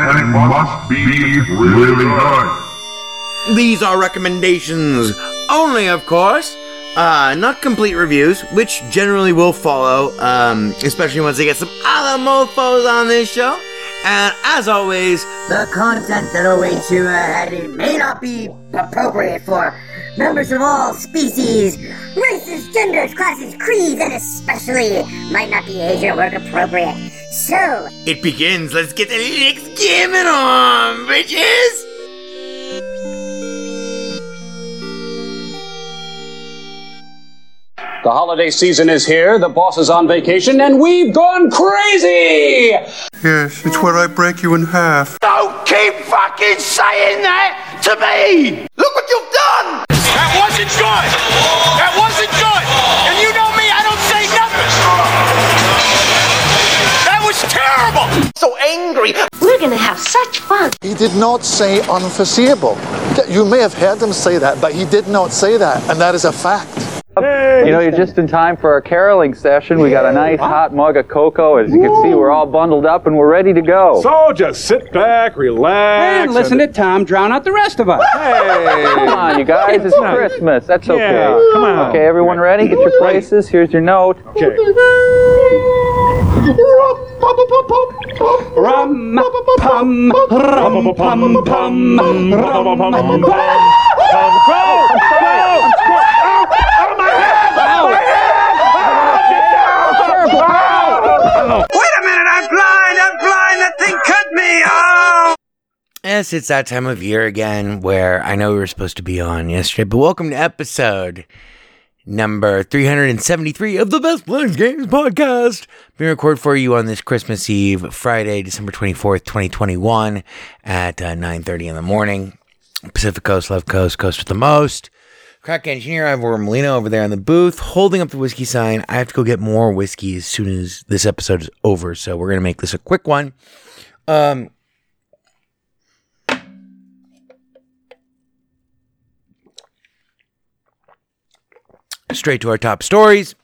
and it must be really good. These are recommendations only, of course. Uh, not complete reviews, which generally will follow, um, especially once they get some other mofos on this show. And as always, The content that awaits you ahead may not be appropriate for members of all species, races, genders, classes, creeds, and especially might not be age or work appropriate. So, it begins. Let's get the Linux gaming on, bitches! The holiday season is here, the boss is on vacation, and we've gone crazy! Yes, it's where I break you in half. Don't keep fucking saying that to me! Look what you've done! That wasn't good. That wasn't good. And you know me, I don't say nothing. That was terrible. So angry! We're gonna have such fun. He did not say unforeseeable. You may have heard him say that, but he did not say that, and that is a fact. You know, you're just in time for our caroling session. We got a nice hot mug of cocoa. As you can see, we're all bundled up and we're ready to go. So just sit back, relax. And listen to Tom drown out the rest of us. Hey, Come on, you guys, it's Christmas. That's okay. Come on. Okay, everyone ready? Get your places. Here's your note. Okay. Rum, pum, rum, pum, pum, rum, Wait a minute, I'm blind. I'm blind. That thing cut me. Oh. Yes, it's that time of year again where I know we were supposed to be on yesterday, but welcome to episode number 373 of the Best Linux Games Podcast. Being recorded for you on this Christmas Eve, Friday, December 24th, 2021 at uh, 9.30 in the morning. Pacific Coast, left coast, coast with the most. Crack engineer, I have Molina over there in the booth holding up the whiskey sign. I have to go get more whiskey as soon as this episode is over, so we're going to make this a quick one. Um, straight to our top stories.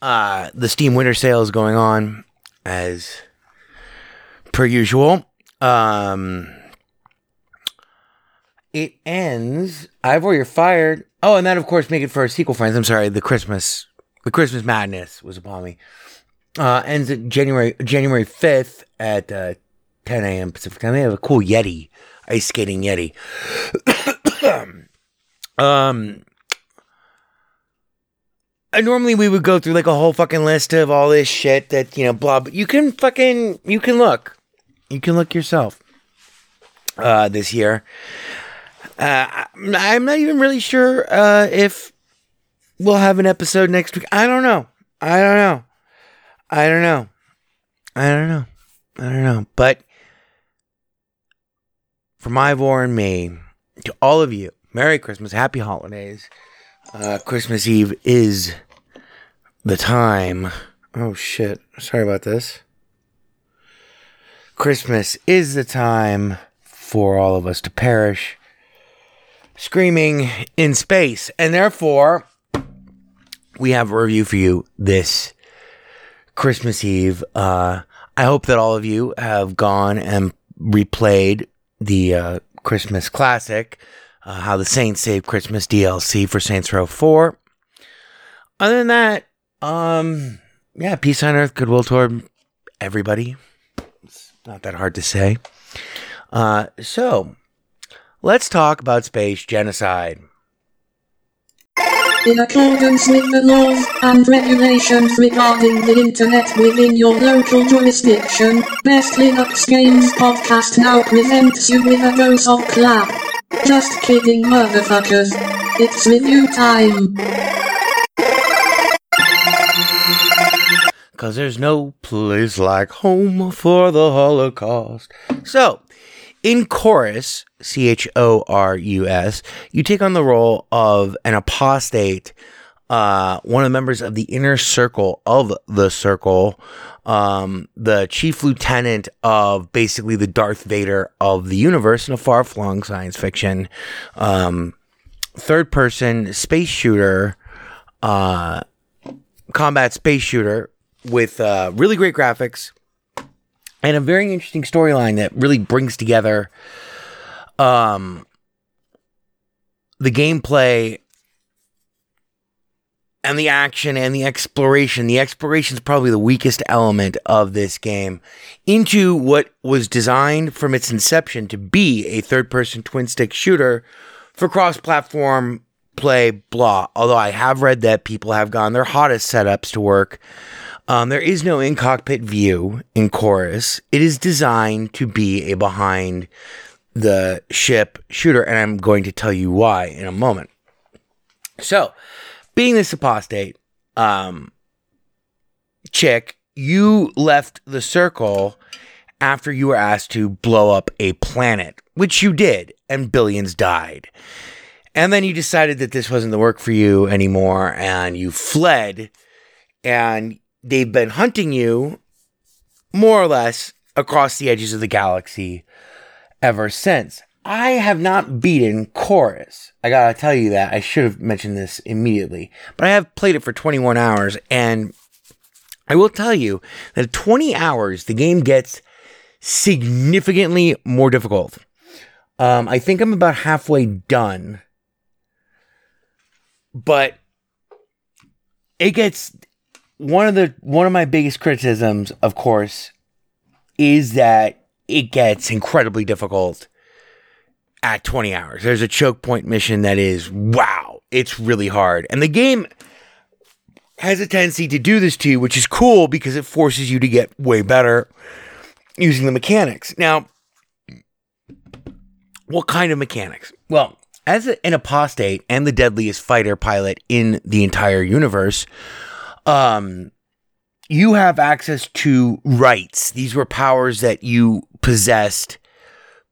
Uh, the Steam Winter Sale is going on as per usual. Um, it ends. Ivor, you're fired. Oh, and that of course make it for our sequel friends. I'm sorry, the Christmas, the Christmas madness was upon me. Uh, ends at January January 5th at uh, 10 a.m. Pacific time. They have a cool Yeti, ice skating Yeti. um, normally we would go through like a whole fucking list of all this shit that you know blah. But you can fucking you can look, you can look yourself. uh, this year. Uh, I'm not even really sure uh, if we'll have an episode next week. I don't know. I don't know. I don't know. I don't know. I don't know. But from Ivor and me, to all of you, Merry Christmas, Happy Holidays. Uh, Christmas Eve is the time. Oh shit. Sorry about this. Christmas is the time for all of us to perish screaming in space. And therefore, we have a review for you this Christmas Eve. Uh, I hope that all of you have gone and replayed the uh, Christmas classic, uh, How the Saints Saved Christmas DLC for Saints Row 4. Other than that, um, yeah, peace on earth, goodwill toward everybody. It's not that hard to say. Uh, so, let's talk about space genocide. In accordance with the laws and regulations regarding the internet within your local jurisdiction, Best Linux Games Podcast now presents you with a dose of clap. Just kidding, motherfuckers. It's review time. Cause there's no place like home for the Holocaust. So, in chorus, C H O R U S, you take on the role of an apostate, uh, one of the members of the inner circle of the circle, um, the chief lieutenant of basically the Darth Vader of the universe in a far flung science fiction, um, third person space shooter, uh, combat space shooter with uh, really great graphics and a very interesting storyline that really brings together um, the gameplay and the action and the exploration. The exploration is probably the weakest element of this game into what was designed from its inception to be a third person twin stick shooter for cross platform play, blah. Although I have read that people have gone their HOTAS setups to work. Um, there is no in cockpit view in Chorus. It is designed to be a behind the ship shooter, and I'm going to tell you why in a moment. So, being this apostate um, chick, you left the circle after you were asked to blow up a planet, which you did, and billions died. And then you decided that this wasn't the work for you anymore, and you fled, and they've been hunting you more or less across the edges of the galaxy ever since. I have not beaten Chorus. I gotta tell you that. I should have mentioned this immediately. But I have played it for 21 hours, and I will tell you that 20 hours, the game gets significantly more difficult. Um, I think I'm about halfway done. But it gets one of the one of my biggest criticisms, of course, is that it gets incredibly difficult at 20 hours. There's a choke point mission that is wow, it's really hard. And the game has a tendency to do this to you, which is cool because it forces you to get way better using the mechanics. Now, what kind of mechanics? Well, as an apostate and the deadliest fighter pilot in the entire universe, um, you have access to Rites. These were powers that you possessed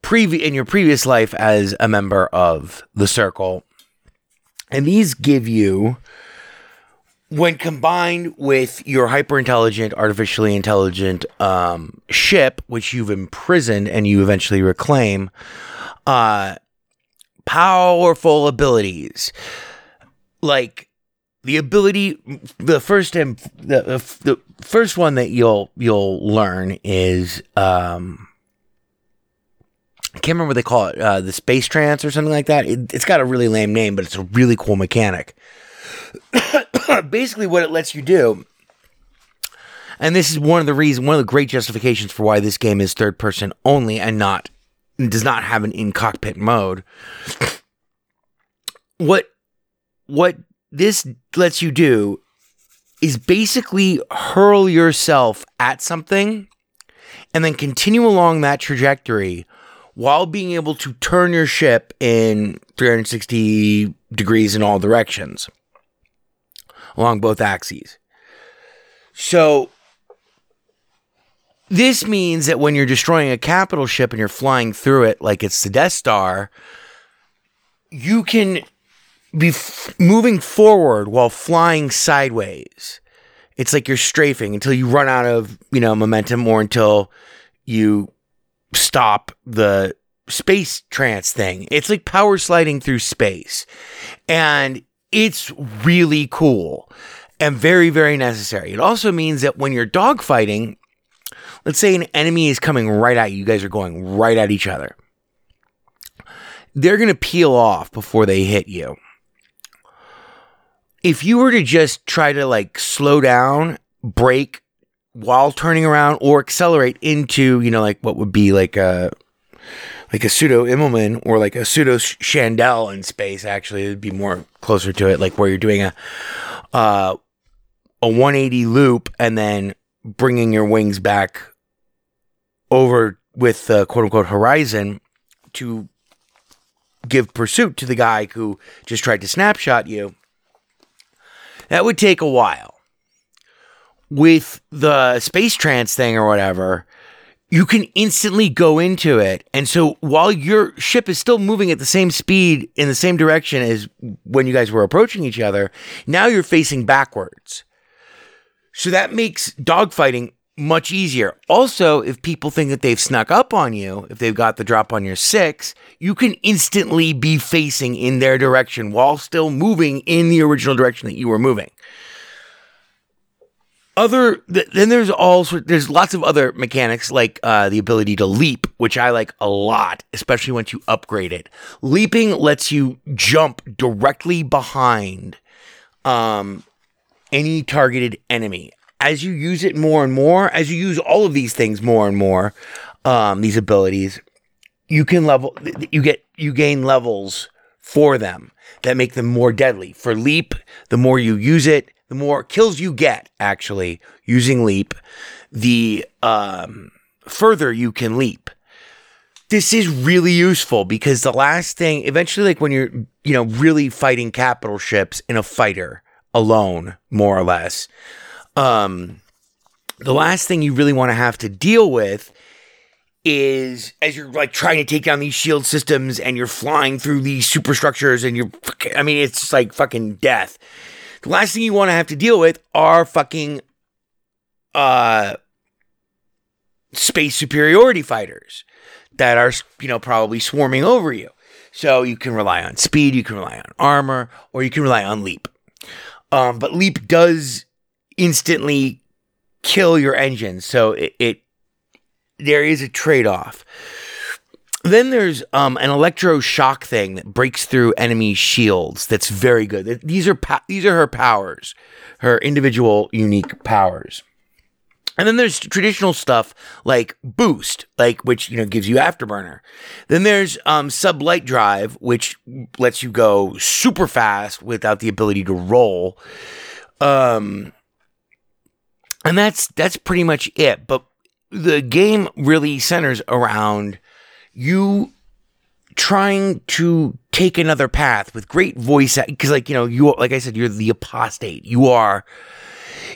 previ- in your previous life as a member of the circle. And these give you, when combined with your hyper intelligent, artificially intelligent um, ship, which you've imprisoned and you eventually reclaim, uh, powerful abilities. Like the ability the first and the, the first one that you'll you'll learn is um I can't remember what they call it, uh, the space trance or something like that. It, it's got a really lame name, but it's a really cool mechanic. Basically, what it lets you do, and this is one of the reasons, one of the great justifications for why this game is third person only and not does not have an in cockpit mode. What what this lets you do is basically hurl yourself at something and then continue along that trajectory while being able to turn your ship in 360 degrees in all directions along both axes. So this means that when you're destroying a capital ship and you're flying through it like it's the Death Star, you can be f- moving forward while flying sideways. It's like you're strafing until you run out of, you know, momentum or until you stop the space trance thing. It's like power sliding through space. And it's really cool and very, very necessary. It also means that when you're dogfighting, let's say an enemy is coming right at you, you guys are going right at each other. They're going to peel off before they hit you. If you were to just try to like slow down, brake while turning around or accelerate into, you know, like what would be like a like a pseudo Immelmann or like a pseudo Chandelle in space. Actually, it'd be more closer to it, like where you're doing a uh, a 180 loop and then bringing your wings back over with the quote unquote horizon to give pursuit to the guy who just tried to snapshot you. That would take a while. With the space trance thing or whatever, you can instantly go into it. And so while your ship is still moving at the same speed in the same direction as when you guys were approaching each other, now you're facing backwards. So that makes dogfighting much easier. Also, if people think that they've snuck up on you, if they've got the drop on your six, you can instantly be facing in their direction while still moving in the original direction that you were moving. Other th- then there's all sort there's lots of other mechanics like uh, the ability to leap which i like a lot especially once you upgrade it. Leaping lets you jump directly behind um, any targeted enemy as you use it more and more as you use all of these things more and more um, these abilities you can level you get you gain levels for them that make them more deadly for leap the more you use it the more kills you get actually using leap, the um, further you can leap. This is really useful because the last thing, eventually, like when you're, you know, really fighting capital ships in a fighter alone, more or less, um, the last thing you really want to have to deal with is as you're like trying to take down these shield systems and you're flying through these superstructures and you're, I mean, it's like fucking death the last thing you want to have to deal with are fucking uh space superiority fighters that are, you know, probably swarming over you. So you can rely on speed, you can rely on armor, or you can rely on leap. Um, but leap does instantly kill your engine, so it, it there is a trade off. Then there's um, an electroshock thing that breaks through enemy shields. That's very good. These are pa- these are her powers, her individual unique powers. And then there's traditional stuff like boost, like which you know gives you afterburner. Then there's um, sub light drive, which lets you go super fast without the ability to roll. Um, and that's that's pretty much it. But the game really centers around you trying to take another path with great voice because like you know you like i said you're the apostate you are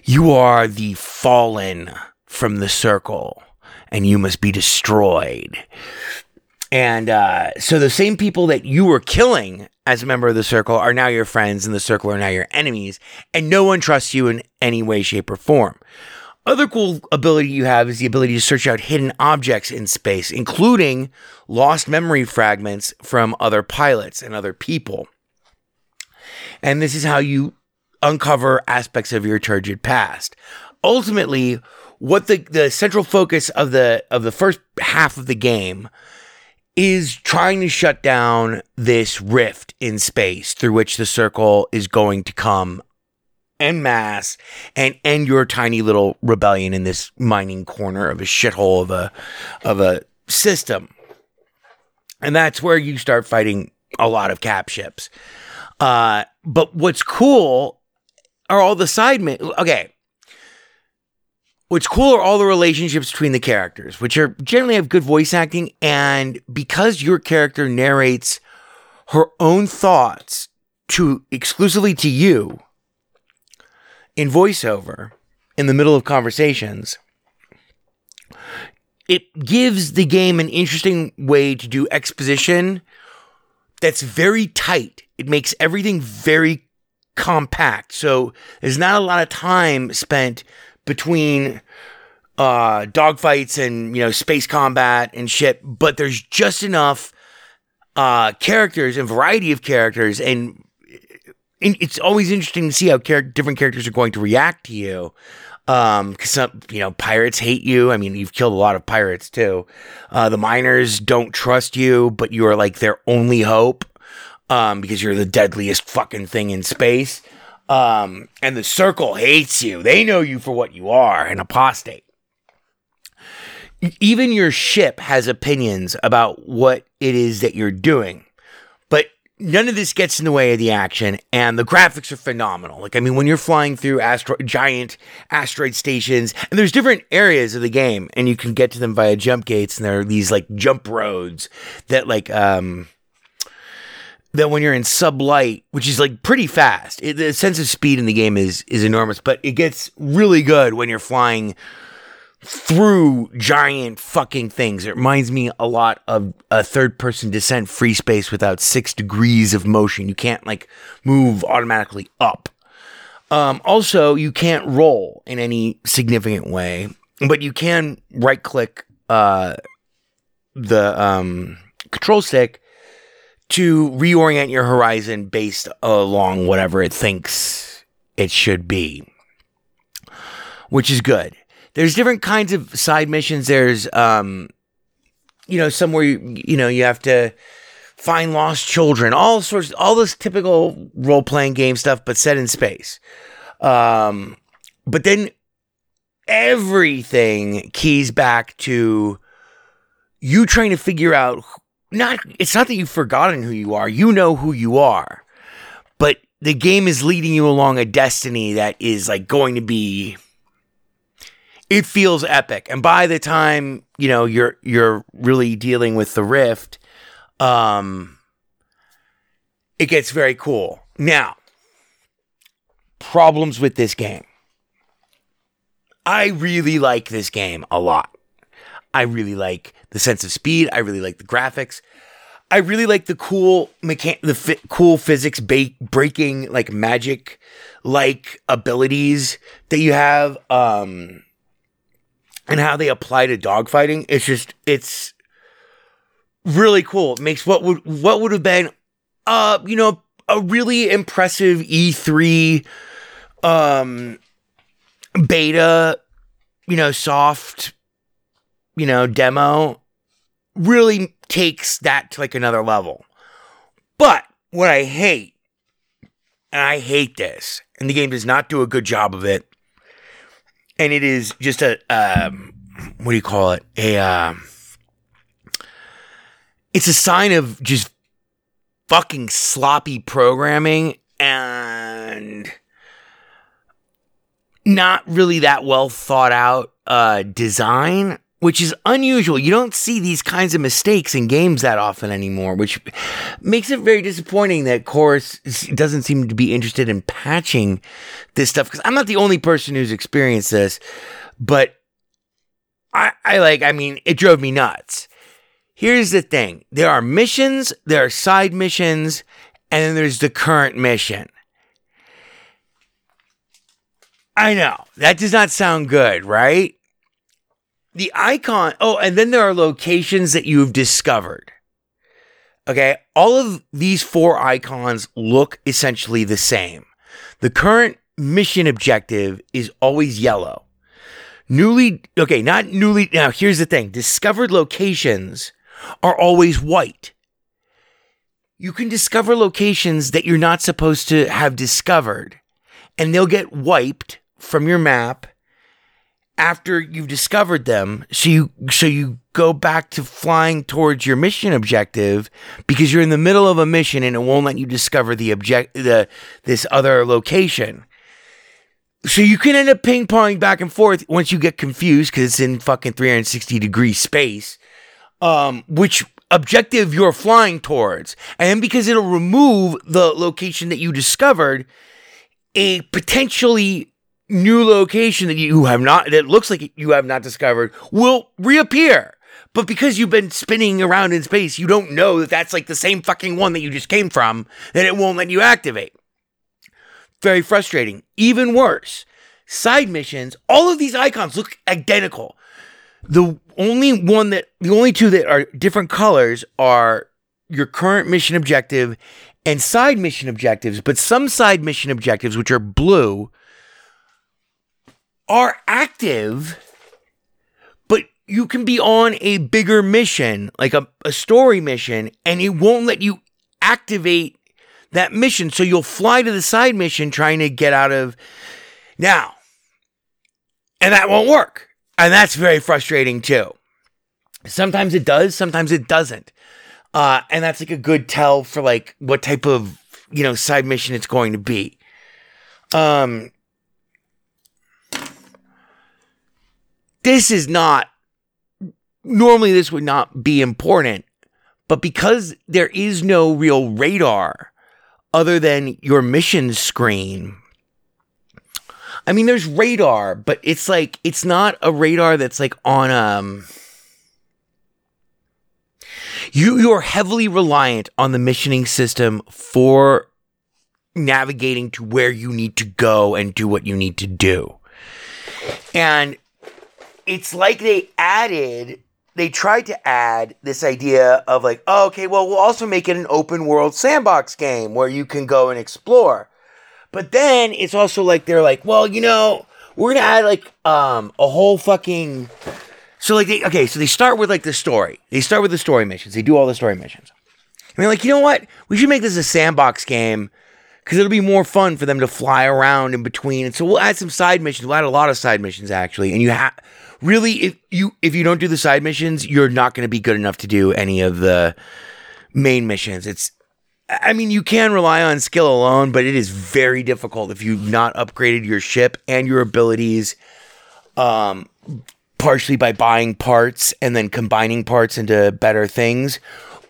you are the fallen from the circle and you must be destroyed and uh, so the same people that you were killing as a member of the circle are now your friends and the circle are now your enemies and no one trusts you in any way shape or form other cool ability you have is the ability to search out hidden objects in space, including lost memory fragments from other pilots and other people. And this is how you uncover aspects of your turgid past. Ultimately, what the, the central focus of the of the first half of the game is trying to shut down this rift in space through which the circle is going to come en masse and end your tiny little rebellion in this mining corner of a shithole of a of a system. And that's where you start fighting a lot of cap ships. Uh, but what's cool are all the side men. Okay. What's cool are all the relationships between the characters, which are generally have good voice acting, and because your character narrates her own thoughts to exclusively to you in voiceover in the middle of conversations, it gives the game an interesting way to do exposition that's very tight. It makes everything very compact. So there's not a lot of time spent between uh dogfights and you know space combat and shit, but there's just enough uh characters and variety of characters and and it's always interesting to see how char- different characters are going to react to you. Um, because some, you know, pirates hate you. I mean, you've killed a lot of pirates too. Uh, the miners don't trust you, but you are like their only hope. Um, because you're the deadliest fucking thing in space. Um, and the circle hates you. They know you for what you are, an apostate. Even your ship has opinions about what it is that you're doing. But none of this gets in the way of the action and the graphics are phenomenal like i mean when you're flying through astro- giant asteroid stations and there's different areas of the game and you can get to them via jump gates and there are these like jump roads that like um that when you're in sublight which is like pretty fast it, the sense of speed in the game is is enormous but it gets really good when you're flying through giant fucking things. It reminds me a lot of a third person Descent FreeSpace without six degrees of motion. You can't like move automatically up. Um, also, you can't roll in any significant way, but you can right click uh, the um, control stick to reorient your horizon based along whatever it thinks it should be, which is good there's different kinds of side missions. There's, um, you know, somewhere you, know you have to find lost children, all sorts, all this typical role playing game stuff, but set in space. Um, but then everything keys back to you trying to figure out. Not, it's not that you've forgotten who you are. You know who you are, but the game is leading you along a destiny that is like going to be it feels epic. And by the time, you know, you're you're really dealing with the rift, um it gets very cool. Now, problems with this game. I really like this game a lot. I really like the sense of speed. I really like the graphics. I really like the cool mechan- the fi- cool physics ba- breaking like magic like abilities that you have. Um, and how they apply to dogfighting. It's just it's really cool. It makes what would what would have been uh you know a really impressive E3 um beta, you know, soft you know, demo really takes that to like another level. But what I hate and I hate this, and the game does not do a good job of it, and it is just a um, what do you call it? A um, it's a sign of just fucking sloppy programming and not really that well thought out uh, design which is unusual. You don't see these kinds of mistakes in games that often anymore, which makes it very disappointing that Chorus doesn't seem to be interested in patching this stuff. Because I'm not the only person who's experienced this, but I, I like, I mean, it drove me nuts. Here's the thing there are missions, there are side missions, and then there's the current mission. I know that does not sound good, right? The icon. Oh, and then there are locations that you've discovered. Okay. All of these four icons look essentially the same. The current mission objective is always yellow. Newly, okay, not newly. Now, here's the thing discovered locations are always white. You can discover locations that you're not supposed to have discovered, and they'll get wiped from your map after you've discovered them so you so you go back to flying towards your mission objective because you're in the middle of a mission and it won't let you discover the object the this other location So you can end up ping ponging back and forth once you get confused because it's in fucking 360 degree space. Um, which objective you're flying towards. And because it'll remove the location that you discovered, a potentially new location that you have not that looks like you have not discovered will reappear. But because you've been spinning around in space, you don't know that that's like the same fucking one that you just came from, that it won't let you activate. Very frustrating. Even worse, side missions, all of these icons look identical. The only one that, the only two that are different colors are your current mission objective and side mission objectives. But some side mission objectives, which are blue, are active, but you can be on a bigger mission, like a, a story mission, and it won't let you activate that mission. So you'll fly to the side mission trying to get out of. Now, and that won't work. And that's very frustrating too. Sometimes it does, sometimes it doesn't. Uh, and that's like a good tell for like what type of, you know, side mission it's going to be. Um, this is not, normally this would not be important, but because there is no real radar other than your mission screen, I mean, there's radar, but it's like it's not a radar that's like on um. You you're heavily reliant on the missioning system for navigating to where you need to go and do what you need to do. And it's like they added they tried to add this idea of like, oh, okay, well, we'll also make it an open world sandbox game where you can go and explore. But then it's also like they're like, well, you know, we're gonna add like um a whole fucking so like they okay, so they start with like the story. They start with the story missions. They do all the story missions. I mean, like, you know what? We should make this a sandbox game because it'll be more fun for them to fly around in between. And so we'll add some side missions. We'll add a lot of side missions actually. And you have really if you if you don't do the side missions, you're not going to be good enough to do any of the main missions. It's I mean, you can rely on skill alone, but it is very difficult if you've not upgraded your ship and your abilities, um, partially by buying parts and then combining parts into better things,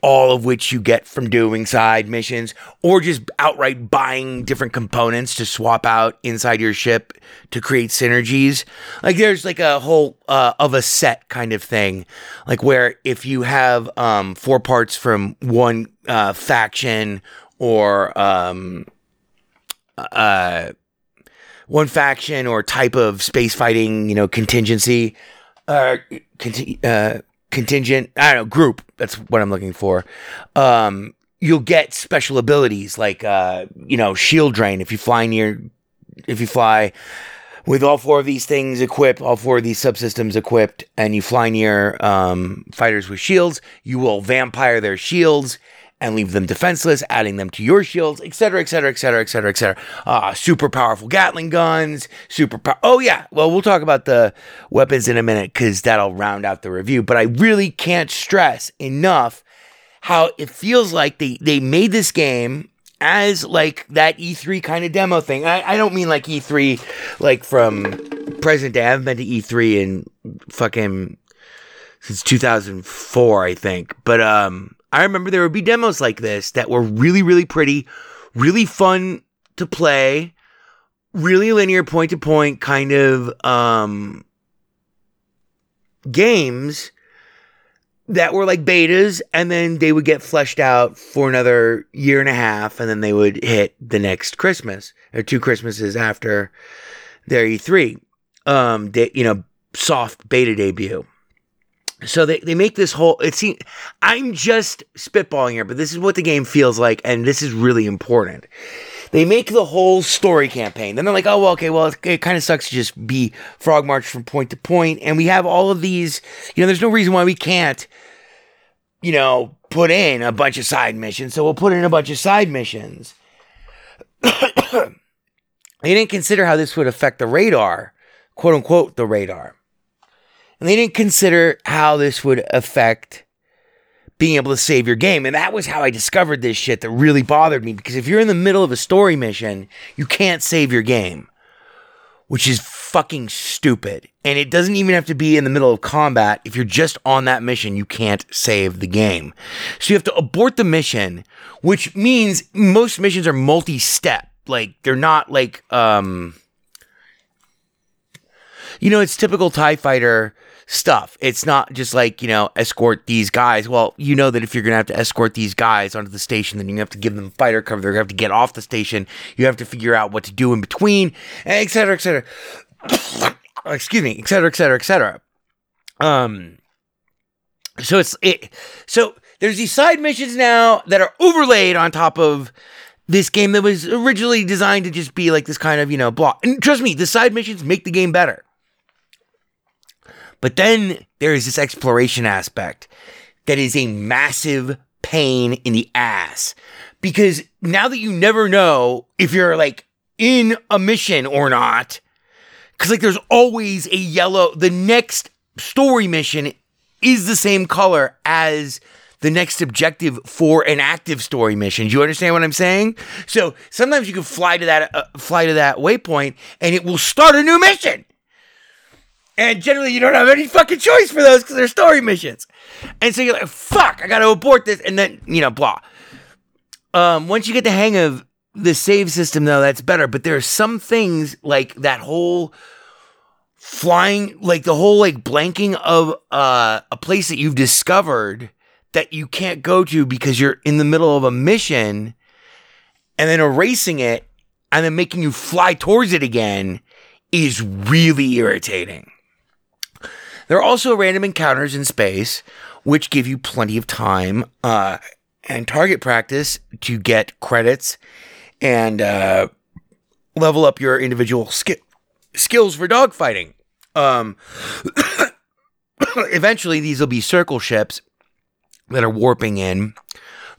all of which you get from doing side missions or just outright buying different components to swap out inside your ship to create synergies. Like there's like a whole uh, of a set kind of thing, like where if you have um, four parts from one uh, faction or um, uh, one faction or type of space fighting, you know, contingency, uh, conti- uh, contingent, I don't know, group. That's what I'm looking for. Um, you'll get special abilities like, uh, you know, shield drain if you fly near, if you fly with all four of these things equipped, all four of these subsystems equipped, and you fly near um, fighters with shields, you will vampire their shields and leave them defenseless, adding them to your shields, etc., etc., etc., etc., etc. Super powerful Gatling guns, super. Po- oh yeah, well we'll talk about the weapons in a minute because that'll round out the review. But I really can't stress enough how it feels like they they made this game as like that E3 kind of demo thing. I, I don't mean like E3 like from present day. I haven't been to E3 in fucking since 2004, I think. But um I remember there would be demos like this that were really, really pretty, really fun to play, really linear point to point kind of um, games that were like betas, and then they would get fleshed out for another year and a half, and then they would hit the next Christmas or two Christmases after their E3, um, they, you know, soft beta debut. So they, they make this whole it seems I'm just spitballing here, but this is what the game feels like, and this is really important. They make the whole story campaign. Then they're like, oh well, okay, well it, it kind of sucks to just be frog march from point to point, and we have all of these. You know, there's no reason why we can't, you know, put in a bunch of side missions. So we'll put in a bunch of side missions. they didn't consider how this would affect the radar, quote unquote, the radar. And they didn't consider how this would affect being able to save your game. And that was how I discovered this shit that really bothered me because if you're in the middle of a story mission, you can't save your game. which is fucking stupid. And it doesn't even have to be in the middle of combat. If you're just on that mission, you can't save the game. So you have to abort the mission, which means most missions are multi-step. Like they're not like um you know, it's typical TIE fighter stuff. It's not just like, you know, escort these guys. Well, you know that if you're going to have to escort these guys onto the station, then you have to give them fighter cover. They're going to have to get off the station. You have to figure out what to do in between, et cetera, et cetera. Excuse me, et cetera, et cetera, et cetera. Um, so it's, it, so there's these side missions now that are overlaid on top of this game that was originally designed to just be like this kind of, you know, block. And trust me, the side missions make the game better. But then there is this exploration aspect that is a massive pain in the ass. Because now that you never know if you're like in a mission or not, because like there's always a yellow, the next story mission is the same color as the next objective for an active story mission. Do you understand what I'm saying? So sometimes you can fly to that uh, fly to that waypoint and it will start a new mission. And generally, you don't have any fucking choice for those because they're story missions. And so you're like, fuck, I gotta abort this. And then, you know, blah. Um, once you get the hang of the save system, though, that's better. But there are some things like that whole flying, like the whole like blanking of uh, a place that you've discovered that you can't go to because you're in the middle of a mission and then erasing it and then making you fly towards it again is really irritating. There are also random encounters in space, which give you plenty of time uh, and target practice to get credits and uh, level up your individual ski- skills for dogfighting. Um, eventually, these will be circle ships that are warping in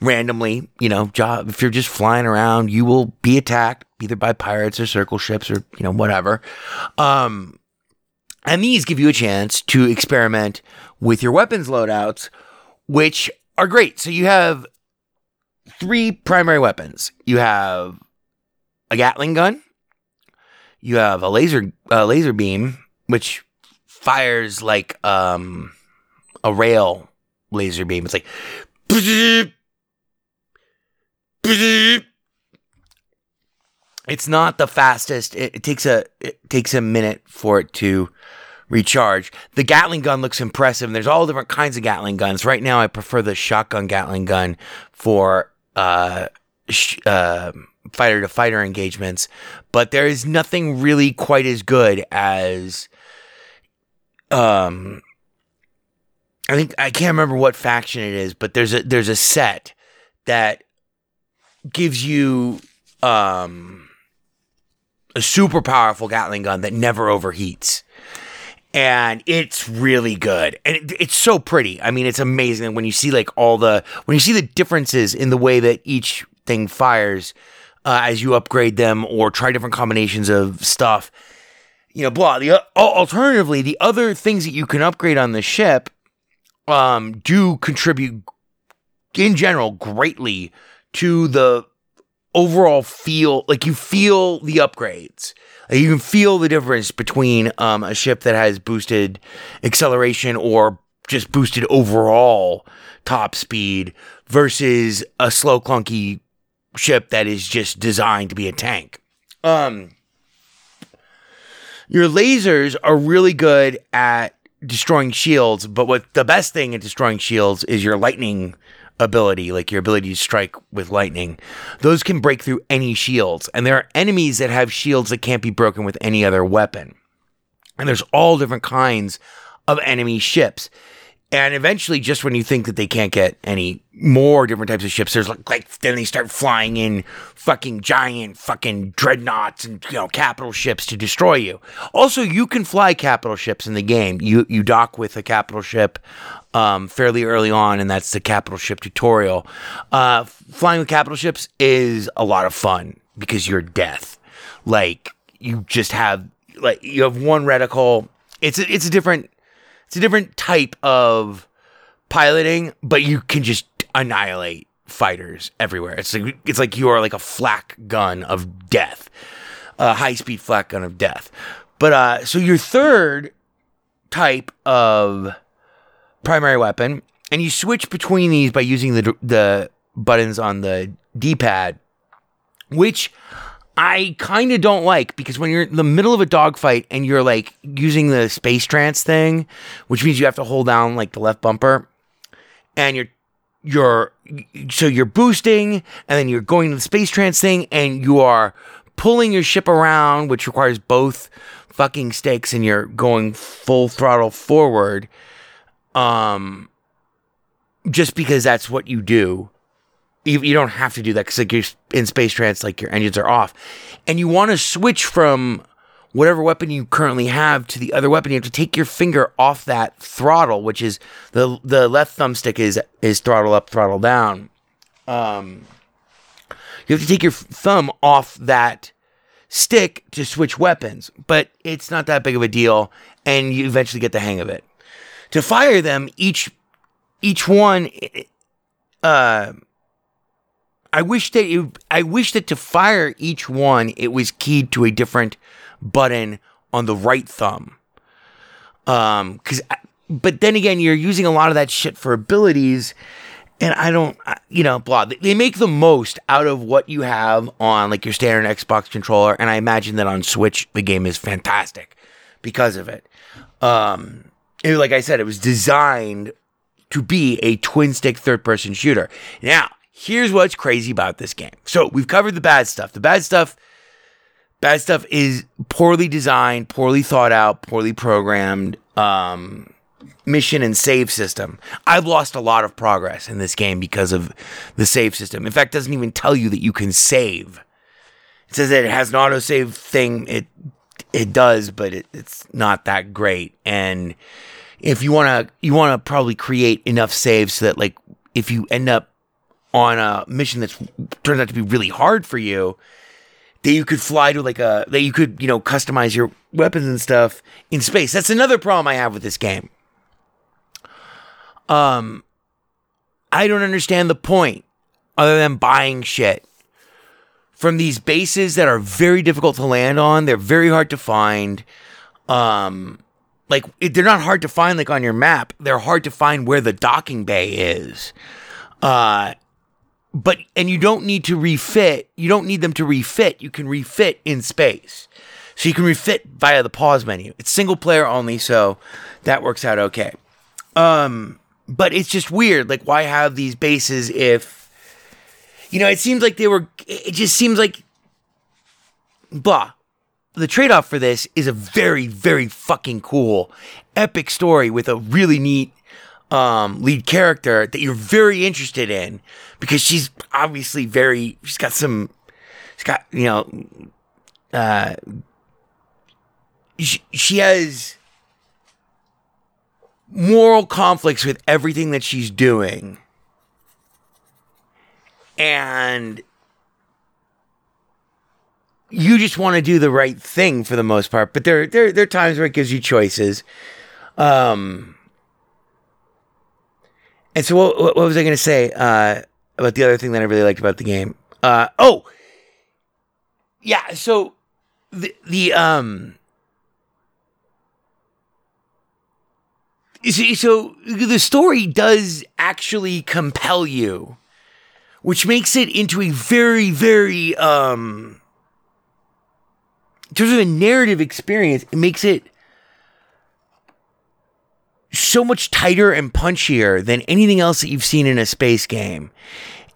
randomly. You know, job if you're just flying around, you will be attacked either by pirates or circle ships or you know whatever. Um, and these give you a chance to experiment with your weapons loadouts, which are great. So you have three primary weapons. You have a Gatling gun. You have a laser uh, laser beam, which fires like um, a rail laser beam. It's like it's not the fastest. It, it, takes a it takes a minute for it to recharge. The Gatling gun looks impressive. And there's all different kinds of Gatling guns. Right now, I prefer the shotgun Gatling gun for uh, sh- uh, fighter to fighter engagements. But there is nothing really quite as good as um. I think I can't remember what faction it is, but there's a there's a set that gives you um a super powerful Gatling gun that never overheats. And it's really good. And it, it's so pretty. I mean, it's amazing when you see like all the, when you see the differences in the way that each thing fires uh, as you upgrade them or try different combinations of stuff. You know, blah. The, uh, alternatively, the other things that you can upgrade on the ship um, do contribute in general greatly to the overall feel like you feel the upgrades. Like you can feel the difference between um, a ship that has boosted acceleration or just boosted overall top speed versus a slow clunky ship that is just designed to be a tank. Um your lasers are really good at destroying shields but what the best thing at destroying shields is your lightning ability, like your ability to strike with lightning, those can break through any shields. And there are enemies that have shields that can't be broken with any other weapon. And there's all different kinds of enemy ships. And eventually, just when you think that they can't get any more different types of ships, there's like, like then they start flying in fucking giant fucking dreadnoughts and you know capital ships to destroy you. Also, you can fly capital ships in the game. You you dock with a capital ship um, fairly early on, and that's the capital ship tutorial. Uh, flying with capital ships is a lot of fun because you're death. Like you just have like you have one reticle. It's a, it's a different it's a different type of piloting, but you can just annihilate fighters everywhere. It's like it's like you are like a flak gun of death. a high speed flak gun of death. But uh, so your third type of primary weapon, and you switch between these by using the the buttons on the D pad, which I kind of don't like because when you're in the middle of a dogfight and you're like using the space trance thing, which means you have to hold down like the left bumper, and you're you're so you're boosting and then you're going to the space trance thing and you are pulling your ship around, which requires both fucking sticks, and you're going full throttle forward. Um, just because that's what you do. You, you don't have to do that because like you're in space trance, like your engines are off, and you want to switch from whatever weapon you currently have to the other weapon. You have to take your finger off that throttle, which is the the left thumbstick is is throttle up, throttle down. Um, you have to take your thumb off that stick to switch weapons, but it's not that big of a deal, and you eventually get the hang of it. To fire them, each each one, uh, I wish that it, I wish that to fire each one, it was keyed to a different button on the right thumb. Um, because, but then again, you're using a lot of that shit for abilities, and I don't, you know, blah. They make the most out of what you have on like your standard Xbox controller, and I imagine that on Switch the game is fantastic because of it. Um, it, like I said, it was designed to be a twin stick third person shooter. Now, here's what's crazy about this game. So we've covered the bad stuff. The bad stuff, bad stuff is poorly designed, poorly thought out, poorly programmed. Um, mission and save system. I've lost a lot of progress in this game because of the save system. In fact, it doesn't even tell you that you can save. It says that it has an autosave thing. It it does, but it, it's not that great. And if you want to, you want to probably create enough saves so that like if you end up on a mission that's turns out to be really hard for you, that you could fly to like a that you could you know customize your weapons and stuff in space. That's another problem I have with this game. Um, I don't understand the point other than buying shit from these bases that are very difficult to land on. They're very hard to find. Um, like they're not hard to find like on your map. They're hard to find where the docking bay is. Uh, but and you don't need to refit. You don't need them to refit. You can refit in space. So you can refit via the pause menu. It's single player only, so that works out okay. Um, but it's just weird. Like, why have these bases if, you know, it seems like they were, it just seems like, blah. The trade off for this is a very, very fucking cool, epic story with a really neat um, lead character that you're very interested in because she's obviously very, she's got some, she's got, you know, uh, she, she has moral conflicts with everything that she's doing. And you just want to do the right thing for the most part, but there there there are times where it gives you choices. Um and so what, what was I going to say uh, about the other thing that I really liked about the game? Uh, oh, yeah. So the the um See, so the story does actually compel you, which makes it into a very, very, um, in terms of a narrative experience, it makes it so much tighter and punchier than anything else that you've seen in a space game.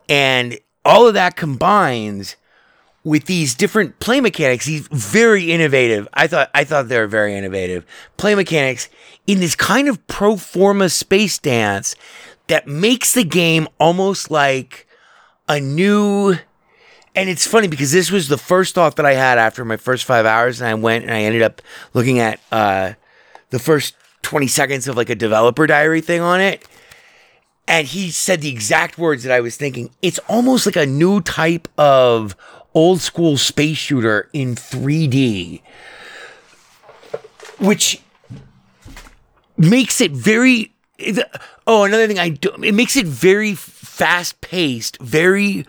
And all of that combines with these different play mechanics, these very innovative. I thought I thought they were very innovative play mechanics in this kind of pro forma space dance that makes the game almost like a new. And it's funny because this was the first thought that I had after my first five hours, and I went and I ended up looking at uh, the first 20 seconds of like a developer diary thing on it. And he said the exact words that I was thinking. It's almost like a new type of old school space shooter in 3D, which makes it very. Oh, another thing I do, it makes it very fast paced, very,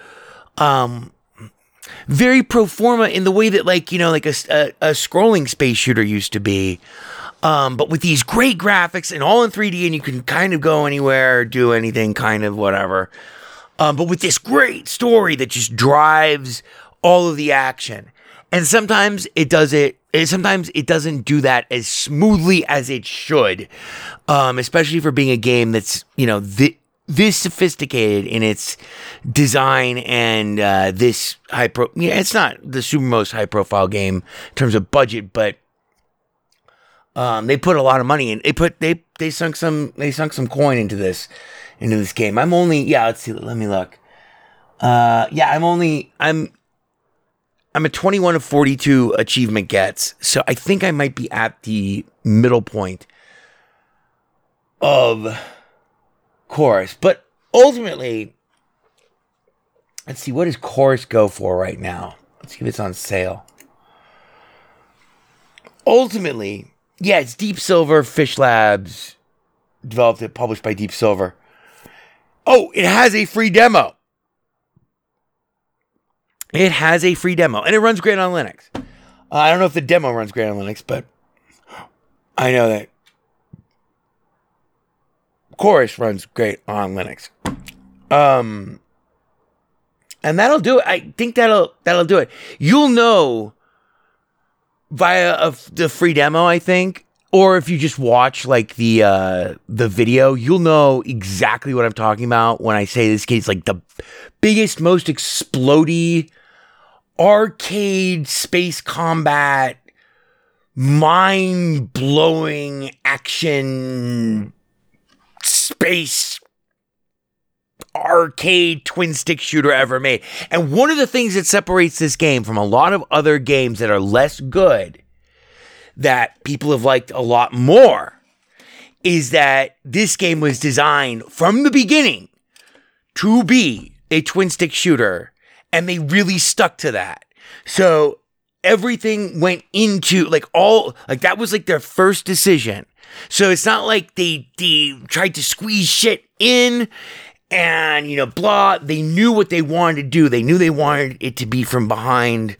um, very pro forma in the way that like you know like a, a, a scrolling space shooter used to be um, but with these great graphics and all in 3d and you can kind of go anywhere do anything kind of whatever um, but with this great story that just drives all of the action and sometimes it does it sometimes it doesn't do that as smoothly as it should um, especially for being a game that's you know thi- this sophisticated in its design and uh, this high pro. Yeah, it's not the super most high profile game in terms of budget, but um, they put a lot of money in. They put they they sunk some they sunk some coin into this into this game. I'm only yeah. Let's see. Let me look. Uh, yeah, I'm only I'm I'm a 21 of 42 achievement gets, so I think I might be at the middle point of chorus. But ultimately, let's see, what does chorus go for right now? Let's see if it's on sale. Ultimately, yeah, it's Deep Silver, Fishlabs developed it, published by Deep Silver. Oh, it has a free demo. It has a free demo, and it runs great on Linux. Uh, I don't know if the demo runs great on Linux, but I know that Chorus runs great on Linux. Um, and that'll do it. I think that'll that'll do it. You'll know via a, the free demo, I think, or if you just watch like the uh, the video, you'll know exactly what I'm talking about when I say this game's like the biggest, most explody arcade space combat, mind blowing action space arcade twin stick shooter ever made. And one of the things that separates this game from a lot of other games that are less good that people have liked a lot more is that this game was designed from the beginning to be a twin stick shooter and they really stuck to that. So everything went into like all like that was like their first decision so it's not like they they tried to squeeze shit in and you know blah. They knew what they wanted to do. They knew they wanted it to be from behind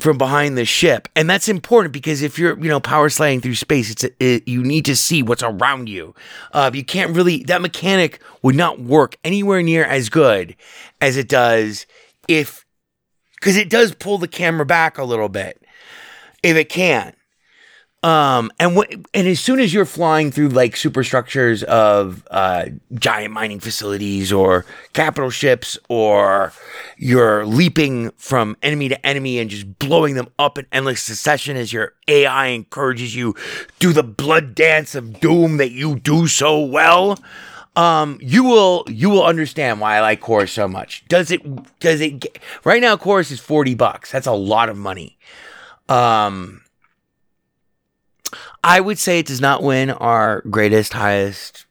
from behind the ship and that's important because if you're you know power sliding through space it's it, you need to see what's around you uh, you can't really that mechanic would not work anywhere near as good as it does if because it does pull the camera back a little bit if it can um, and what, and as soon as you're flying through like superstructures of uh, giant mining facilities or capital ships, or you're leaping from enemy to enemy and just blowing them up in endless succession as your AI encourages you do the blood dance of doom that you do so well. Um, you will you will understand why I like Chorus so much. Does it does it get, right now? Chorus is forty bucks. That's a lot of money. Um I would say it does not win our greatest, highest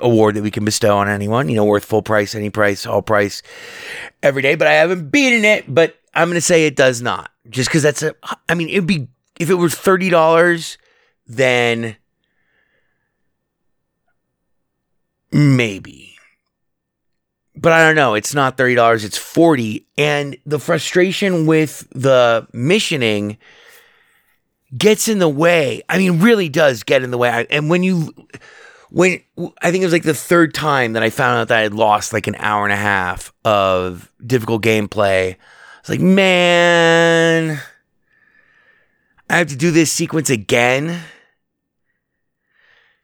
award that we can bestow on anyone. You know, worth full price, any price, all price, every day. But I haven't beaten it. But I'm going to say it does not, just because that's a. I mean, it'd be if it was thirty dollars, then maybe. But I don't know. It's not thirty dollars. It's forty, and the frustration with the missioning gets in the way. I mean, really does get in the way. And when you, when I think it was like the third time that I found out that I had lost like an hour and a half of difficult gameplay, it's like, man, I have to do this sequence again.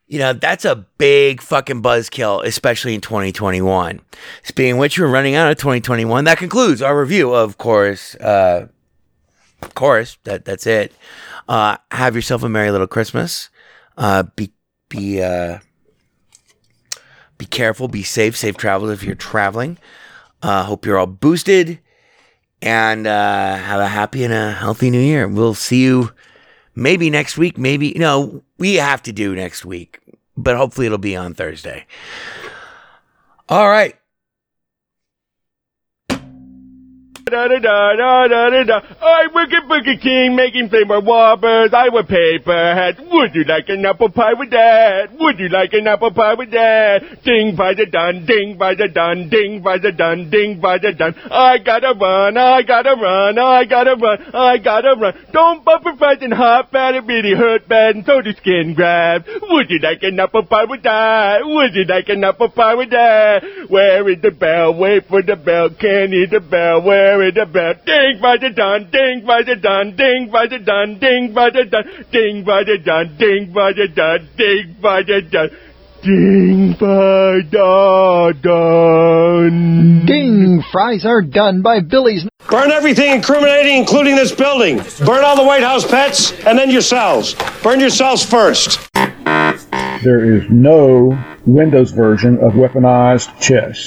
You know, that's a big fucking buzzkill, especially in 2021. Speaking which, we're running out of 2021. That concludes our review of Chorus. Uh, Chorus. That that's it. Uh, have yourself a merry little Christmas. Uh, be be uh, be careful. Be safe. Safe travels if you're traveling. Uh, hope you're all boosted and uh, have a happy and a healthy new year. We'll see you maybe next week. Maybe no, we have to do next week, but hopefully it'll be on Thursday. All right. Da da da da da da da. I work at Burger King making flavor whoppers. I wear paper hats. Would you like an apple pie with that? Would you like an apple pie with that? Ding by the dun, ding by the dun, ding by the dun, ding by the dun. I gotta run, I gotta run, I gotta run, I gotta run. Don't buffer fries and hot fat, it really hurt bad and so do skin grabs. Would you like an apple pie with that? Would you like an apple pie with that? Where is the bell? Wait for the bell. Can't hear the bell. Where is the bell? Ding by the done, ding by the done, ding by the done, ding by the done, ding by the done, ding by the done, ding by the done. Ding by the done. Ding! Fries are done by Billy's. Burn everything incriminating, including this building. Burn all the White House pets, and then yourselves. Burn yourselves first. There is no Windows version of weaponized chess.